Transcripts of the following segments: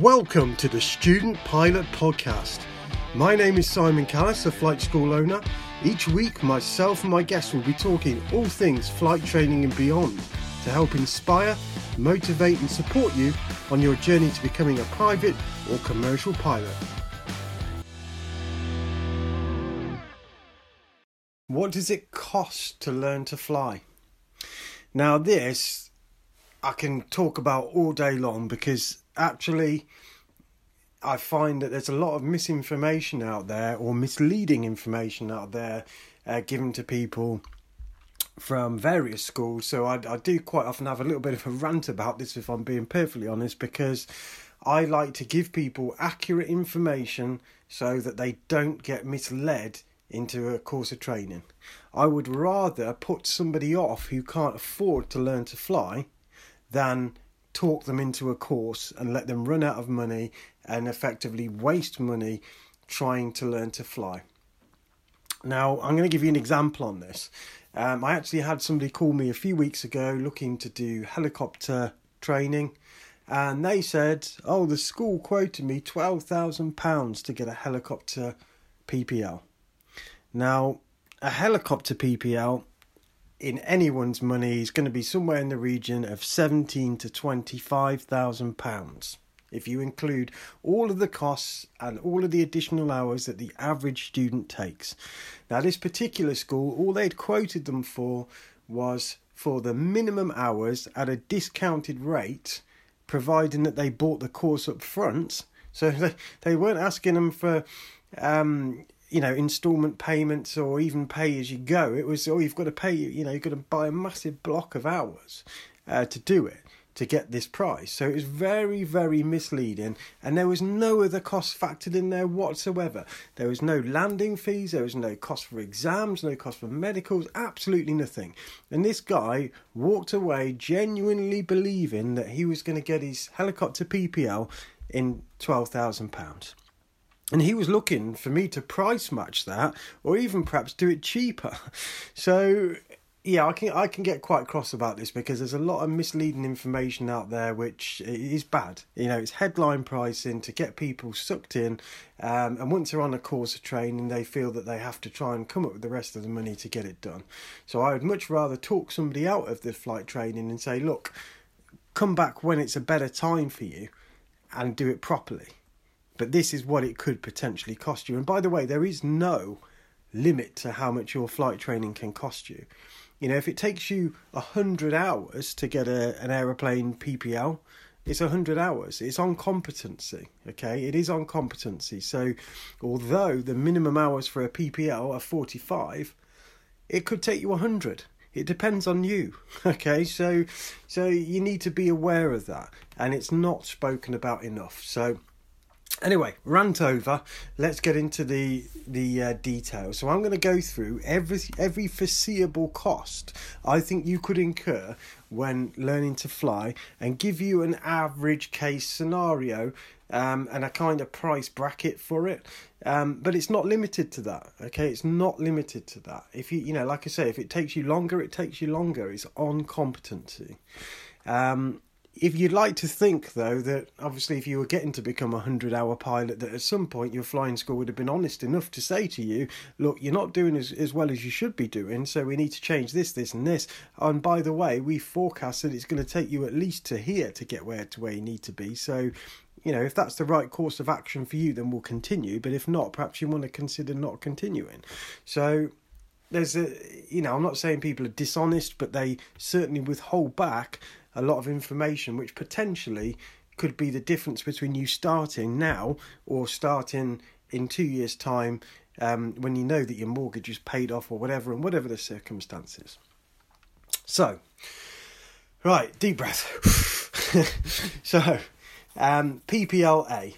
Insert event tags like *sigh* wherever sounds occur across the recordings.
Welcome to the Student Pilot Podcast. My name is Simon Callis, a flight school owner. Each week, myself and my guests will be talking all things flight training and beyond to help inspire, motivate, and support you on your journey to becoming a private or commercial pilot. What does it cost to learn to fly? Now, this I can talk about all day long because actually I find that there's a lot of misinformation out there or misleading information out there uh, given to people from various schools. So I, I do quite often have a little bit of a rant about this, if I'm being perfectly honest, because I like to give people accurate information so that they don't get misled into a course of training. I would rather put somebody off who can't afford to learn to fly than talk them into a course and let them run out of money and effectively waste money trying to learn to fly. Now, I'm going to give you an example on this. Um, I actually had somebody call me a few weeks ago looking to do helicopter training, and they said, Oh, the school quoted me £12,000 to get a helicopter PPL. Now, a helicopter PPL in anyone's money is going to be somewhere in the region of seventeen to twenty-five thousand pounds if you include all of the costs and all of the additional hours that the average student takes. Now, this particular school, all they'd quoted them for was for the minimum hours at a discounted rate, providing that they bought the course up front. So they, *laughs* they weren't asking them for um, you know installment payments or even pay as you go. It was oh you've got to pay you know you've got to buy a massive block of hours uh, to do it to get this price. So it was very very misleading and there was no other cost factored in there whatsoever. There was no landing fees there was no cost for exams no cost for medicals absolutely nothing. And this guy walked away genuinely believing that he was going to get his helicopter ppl in 12000 pounds and he was looking for me to price match that or even perhaps do it cheaper. *laughs* So yeah i can i can get quite cross about this because there's a lot of misleading information out there which is bad. You know it's headline pricing to get people sucked in um, and once they're on a course of training they feel that they have to try and come up with the rest of the money to get it done. So i would much rather talk somebody out of the flight training and say look come back when it's a better time for you and do it properly but this is what it could potentially cost you. And by the way, there is no limit to how much your flight training can cost you. You know, if it takes you a hundred hours to get a, an aeroplane PPL, it's a hundred hours. It's on competency. Okay, it is on competency. So, although the minimum hours for a PPL are forty-five, it could take you a hundred. It depends on you. *laughs* Okay, so so you need to be aware of that, and it's not spoken about enough. So Anyway, rant over. Let's get into the the uh, details. So I'm going to go through every every foreseeable cost I think you could incur when learning to fly, and give you an average case scenario um, and a kind of price bracket for it. Um, but it's not limited to that. Okay, it's not limited to that. If you you know, like I say, if it takes you longer, it takes you longer. It's on competency. Um, if you'd like to think, though, that obviously if you were getting to become a 100 hour pilot, that at some point your flying school would have been honest enough to say to you, look, you're not doing as, as well as you should be doing, so we need to change this, this, and this. And by the way, we forecast that it's going to take you at least to here to get where to where you need to be. So, you know, if that's the right course of action for you, then we'll continue. But if not, perhaps you want to consider not continuing. So, there's a, you know, I'm not saying people are dishonest, but they certainly withhold back a lot of information which potentially could be the difference between you starting now or starting in two years' time um, when you know that your mortgage is paid off or whatever, and whatever the circumstances. So, right, deep breath. *laughs* so, um, PPLA,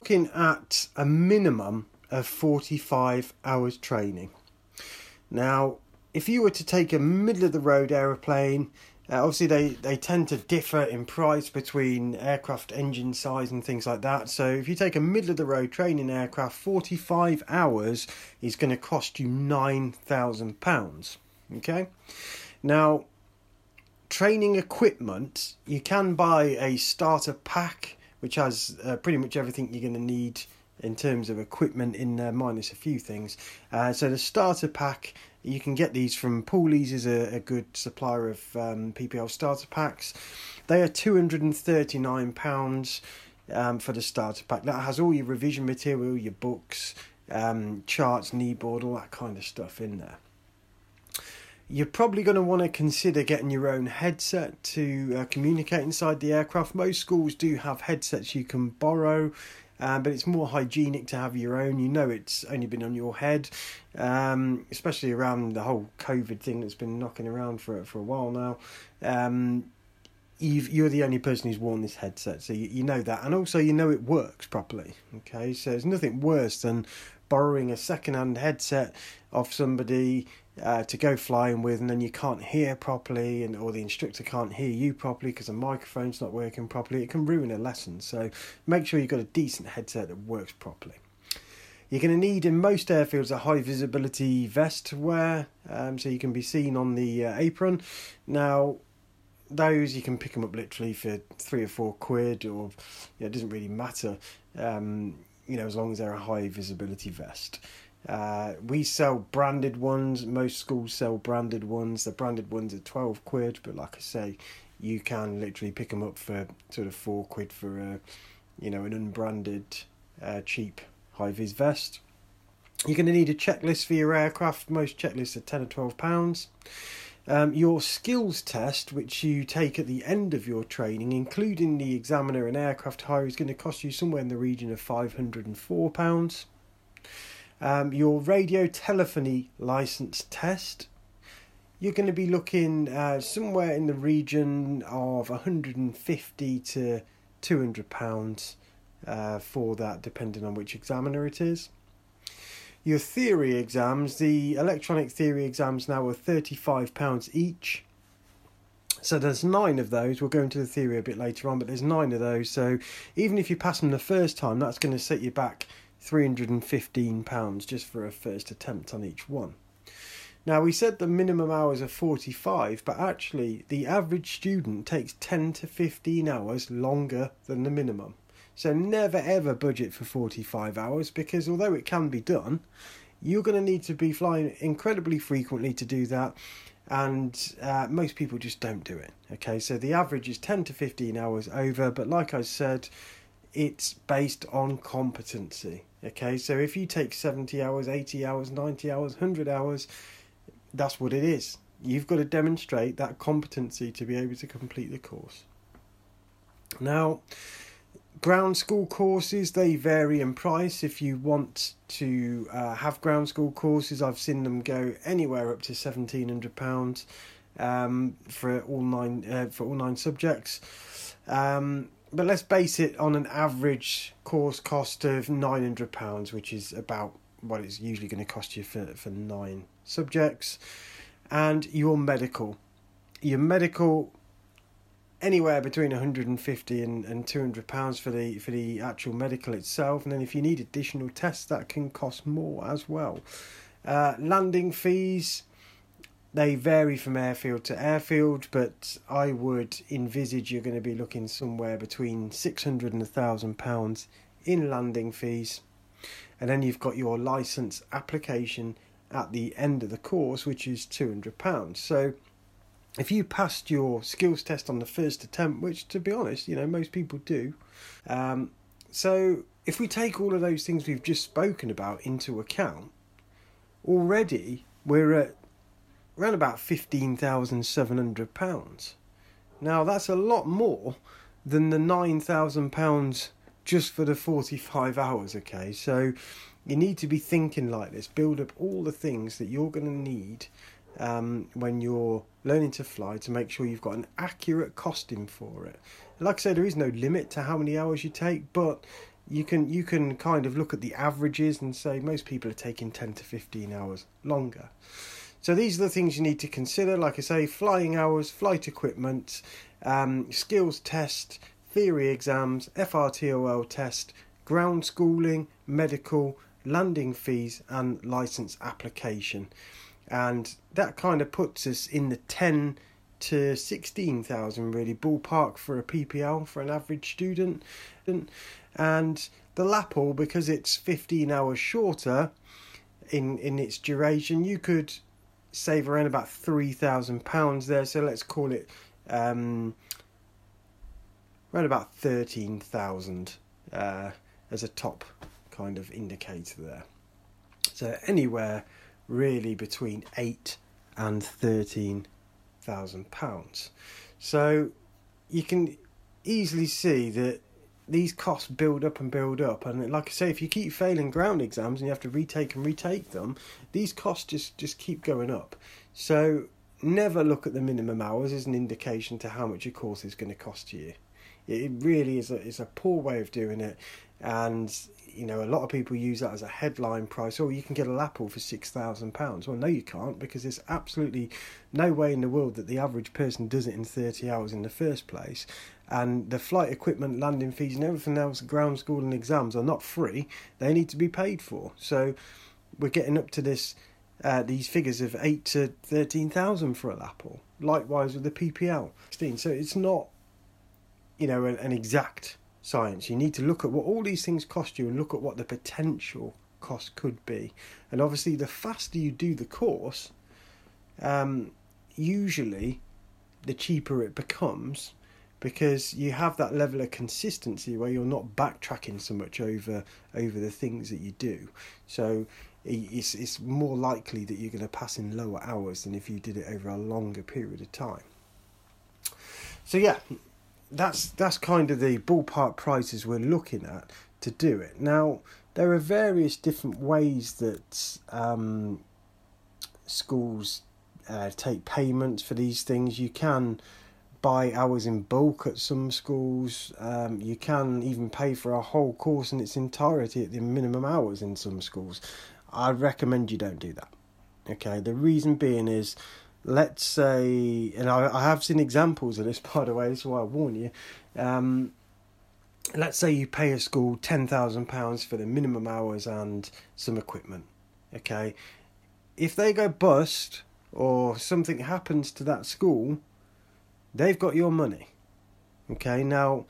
looking at a minimum of 45 hours training. Now, if you were to take a middle of the road aeroplane, uh, obviously, they, they tend to differ in price between aircraft engine size and things like that. So, if you take a middle of the road training aircraft, 45 hours is going to cost you £9,000. Okay? Now, training equipment, you can buy a starter pack which has uh, pretty much everything you're going to need in terms of equipment in there, minus a few things. Uh, so the starter pack, you can get these from Pooley's is a, a good supplier of um, PPL starter packs. They are two hundred and thirty nine pounds um, for the starter pack. That has all your revision material, your books, um, charts, kneeboard, all that kind of stuff in there. You're probably going to want to consider getting your own headset to uh, communicate inside the aircraft. Most schools do have headsets you can borrow um, but it's more hygienic to have your own. You know, it's only been on your head, um, especially around the whole COVID thing that's been knocking around for for a while now. Um, you are the only person who's worn this headset, so you, you know that, and also you know it works properly. Okay, so there's nothing worse than borrowing a second-hand headset off somebody uh, to go flying with, and then you can't hear properly, and or the instructor can't hear you properly because the microphone's not working properly. It can ruin a lesson. So make sure you've got a decent headset that works properly. You're going to need in most airfields a high visibility vest to wear, um, so you can be seen on the uh, apron. Now, those you can pick them up literally for three or four quid, or you know, it doesn't really matter. Um, you know, as long as they're a high visibility vest. Uh, we sell branded ones. Most schools sell branded ones. The branded ones are twelve quid, but like I say, you can literally pick them up for sort of four quid for a, you know, an unbranded, uh, cheap high vis vest. You're going to need a checklist for your aircraft. Most checklists are ten or twelve pounds. Um, your skills test, which you take at the end of your training, including the examiner and aircraft hire, is going to cost you somewhere in the region of five hundred and four pounds. Um, your radio telephony license test, you're going to be looking uh, somewhere in the region of 150 to 200 pounds uh, for that, depending on which examiner it is. Your theory exams, the electronic theory exams now are 35 pounds each. So there's nine of those. We'll go into the theory a bit later on, but there's nine of those. So even if you pass them the first time, that's going to set you back £315 just for a first attempt on each one. Now, we said the minimum hours are 45, but actually, the average student takes 10 to 15 hours longer than the minimum. So, never ever budget for 45 hours because although it can be done, you're going to need to be flying incredibly frequently to do that, and uh, most people just don't do it. Okay, so the average is 10 to 15 hours over, but like I said, it's based on competency. Okay, so if you take 70 hours, 80 hours, 90 hours, 100 hours, that's what it is. You've got to demonstrate that competency to be able to complete the course. Now, ground school courses they vary in price if you want to uh, have ground school courses i've seen them go anywhere up to 1700 pounds um, for all nine uh, for all nine subjects um, but let's base it on an average course cost of nine hundred pounds, which is about what it's usually going to cost you for for nine subjects, and your medical, your medical, anywhere between one hundred and fifty and and two hundred pounds for the for the actual medical itself, and then if you need additional tests, that can cost more as well. Uh, landing fees they vary from airfield to airfield, but I would envisage you're going to be looking somewhere between six hundred and a thousand pounds in landing fees, and then you've got your license application at the end of the course, which is two hundred pounds. So, if you passed your skills test on the first attempt, which to be honest, you know most people do, um, so if we take all of those things we've just spoken about into account, already we're at around about £15,700. Now, that's a lot more than the £9,000 just for the 45 hours, okay? So you need to be thinking like this. Build up all the things that you're going to need um, when you're learning to fly to make sure you've got an accurate costing for it. Like I said, there is no limit to how many hours you take, but you can you can kind of look at the averages and say most people are taking 10 to 15 hours longer. So these are the things you need to consider. Like I say, flying hours, flight equipment, um, skills test, theory exams, FRTOL test, ground schooling, medical, landing fees, and license application. And that kind of puts us in the 10 to sixteen thousand, really ballpark for a PPL for an average student, and the LAPL because it's fifteen hours shorter in in its duration, you could save around about three thousand pounds there. So let's call it um, around about thirteen thousand uh, as a top kind of indicator there. So anywhere really between eight and thirteen thousand pounds. So you can easily see that these costs build up and build up. And like i say if you keep failing ground exams and you have to retake and retake them these costs just just keep going up. So never look at the minimum hours as an indication to how much your course is going to cost you. It really is a, is a poor way of doing it. And you know a lot of people use that as a headline price. Or oh, you can get a LAPL for six thousand pounds. Well no you can't because there's absolutely no way in the world that the average person does it in 30 hours in the first place and the flight equipment, landing fees, and everything else, ground school and exams are not free. They need to be paid for. So we're getting up to this uh, these figures of eight to thirteen thousand for a LAPL. Likewise with the PPL, so it's not you know an, an exact science. You need to look at what all these things cost you and look at what the potential cost could be. And obviously, the faster you do the course, um, usually the cheaper it becomes because you have that level of consistency where you're not backtracking so much over over the things that you do. So it's it's more likely that you're going to pass in lower hours than if you did it over a longer period of time. So yeah, that's that's kind of the ballpark prices we're looking at to do it. Now there are various different ways that um, schools uh, take payments for these things. You can buy hours in bulk at some schools. Um, you can even pay for a whole course in its entirety at the minimum hours in some schools. I recommend you don't do that. Okay, the reason being is, let's say, and I, I have seen examples of this *laughs* by the way, this is why I warn you. Um, let's say you pay a school ten thousand pounds for the minimum hours and some equipment. Okay, if they go bust or something happens to that school, They've got your money. Okay, now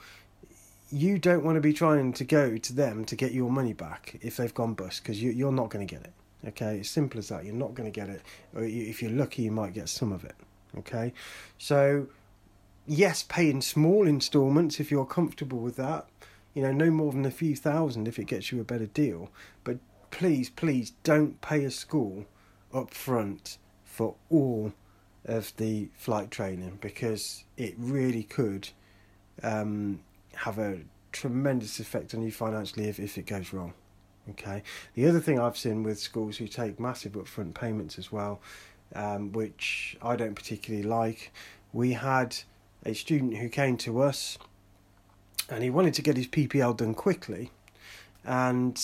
you don't want to be trying to go to them to get your money back if they've gone bust because you, you're not going to get it. Okay, it's simple as that. You're not going to get it. Or if you're lucky, you might get some of it. Okay, so yes, pay in small installments if you're comfortable with that. You know, no more than a few thousand if it gets you a better deal. But please, please don't pay a school up front for all of the flight training because it really could um, have a tremendous effect on you financially if, if it goes wrong. Okay. The other thing I've seen with schools who take massive upfront payments as well, um, which I don't particularly like. We had a student who came to us and he wanted to get his PPL done quickly, and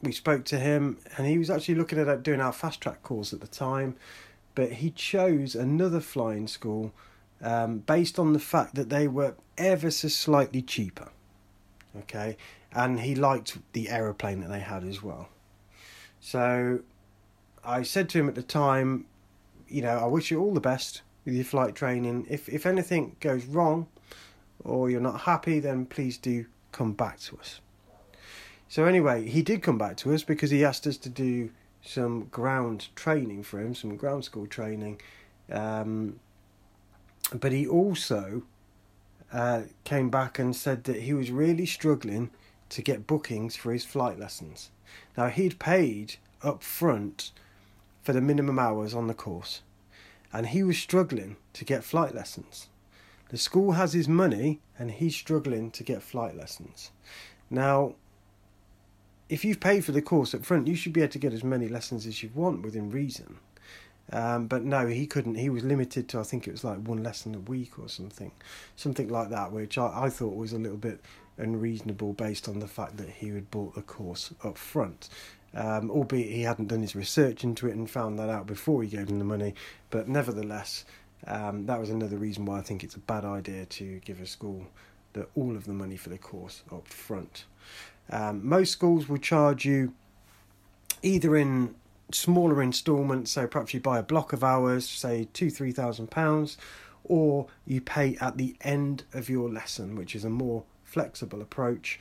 we spoke to him, and he was actually looking at doing our fast track course at the time but he chose another flying school um, based on the fact that they were ever so slightly cheaper. Okay, and he liked the aeroplane that they had as well. So I said to him at the time, you know, I wish you all the best with your flight training. If if anything goes wrong or you're not happy, then please do come back to us. So anyway, he did come back to us because he asked us to do some ground training for him, some ground school training. Um, but he also uh, came back and said that he was really struggling to get bookings for his flight lessons. Now, he'd paid up front for the minimum hours on the course, and he was struggling to get flight lessons. The school has his money, and he's struggling to get flight lessons. Now, if you've paid for the course up front, you should be able to get as many lessons as you want within reason. Um, but no, he couldn't. He was limited to I think it was like one lesson a week or something, something like that, which I, I thought was a little bit unreasonable based on the fact that he had bought the course up front. Um, albeit he hadn't done his research into it and found that out before he gave him the money. But nevertheless, um, that was another reason why I think it's a bad idea to give a school the, all of the money for the course up front. Um, most schools will charge you either in smaller instalments, so perhaps you buy a block of hours, say two, three thousand pounds, or you pay at the end of your lesson, which is a more flexible approach.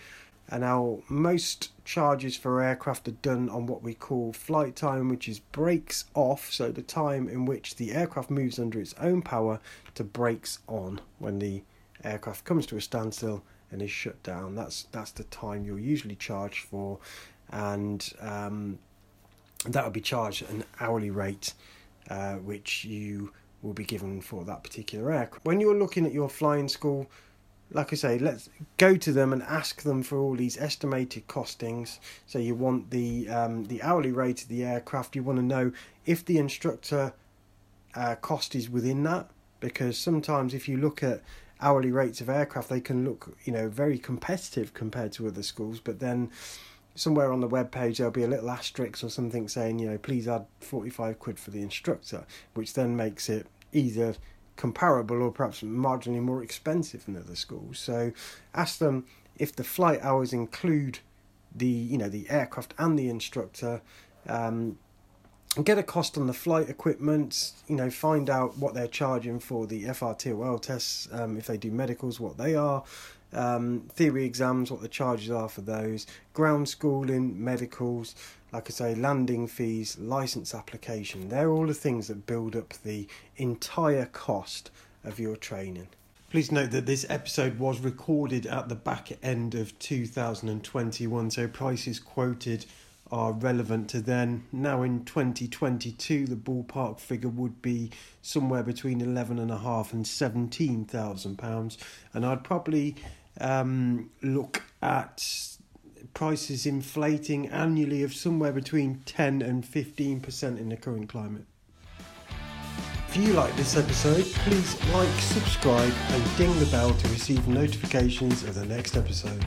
And our most charges for aircraft are done on what we call flight time, which is brakes off, so the time in which the aircraft moves under its own power to brakes on when the aircraft comes to a standstill and is shut down. That's that's the time you're usually charged for, and um, that will be charged at an hourly rate, uh, which you will be given for that particular aircraft. When you're looking at your flying school, like I say, let's go to them and ask them for all these estimated costings. So you want the um, the hourly rate of the aircraft. You want to know if the instructor uh, cost is within that, because sometimes if you look at hourly rates of aircraft, they can look you know very competitive compared to other schools, but then somewhere on the web page there'll be a little asterisk or something saying you know please add 45 quid for the instructor which then makes it either comparable or perhaps marginally more expensive than other schools. So ask them if the flight hours include the you know the aircraft and the instructor um, get a cost on the flight equipment you know find out what they're charging for the FRTOL tests um, if they do medicals what they are um, theory exams, what the charges are for those, ground schooling, medicals, like I say, landing fees, license application. They're all the things that build up the entire cost of your training. Please note that this episode was recorded at the back end of 2021, so prices quoted are relevant to then. Now in 2022, the ballpark figure would be somewhere between eleven and a half and seventeen thousand pounds, and I'd probably um, look at prices inflating annually of somewhere between 10 and 15% in the current climate. If you like this episode, please like, subscribe, and ding the bell to receive notifications of the next episode.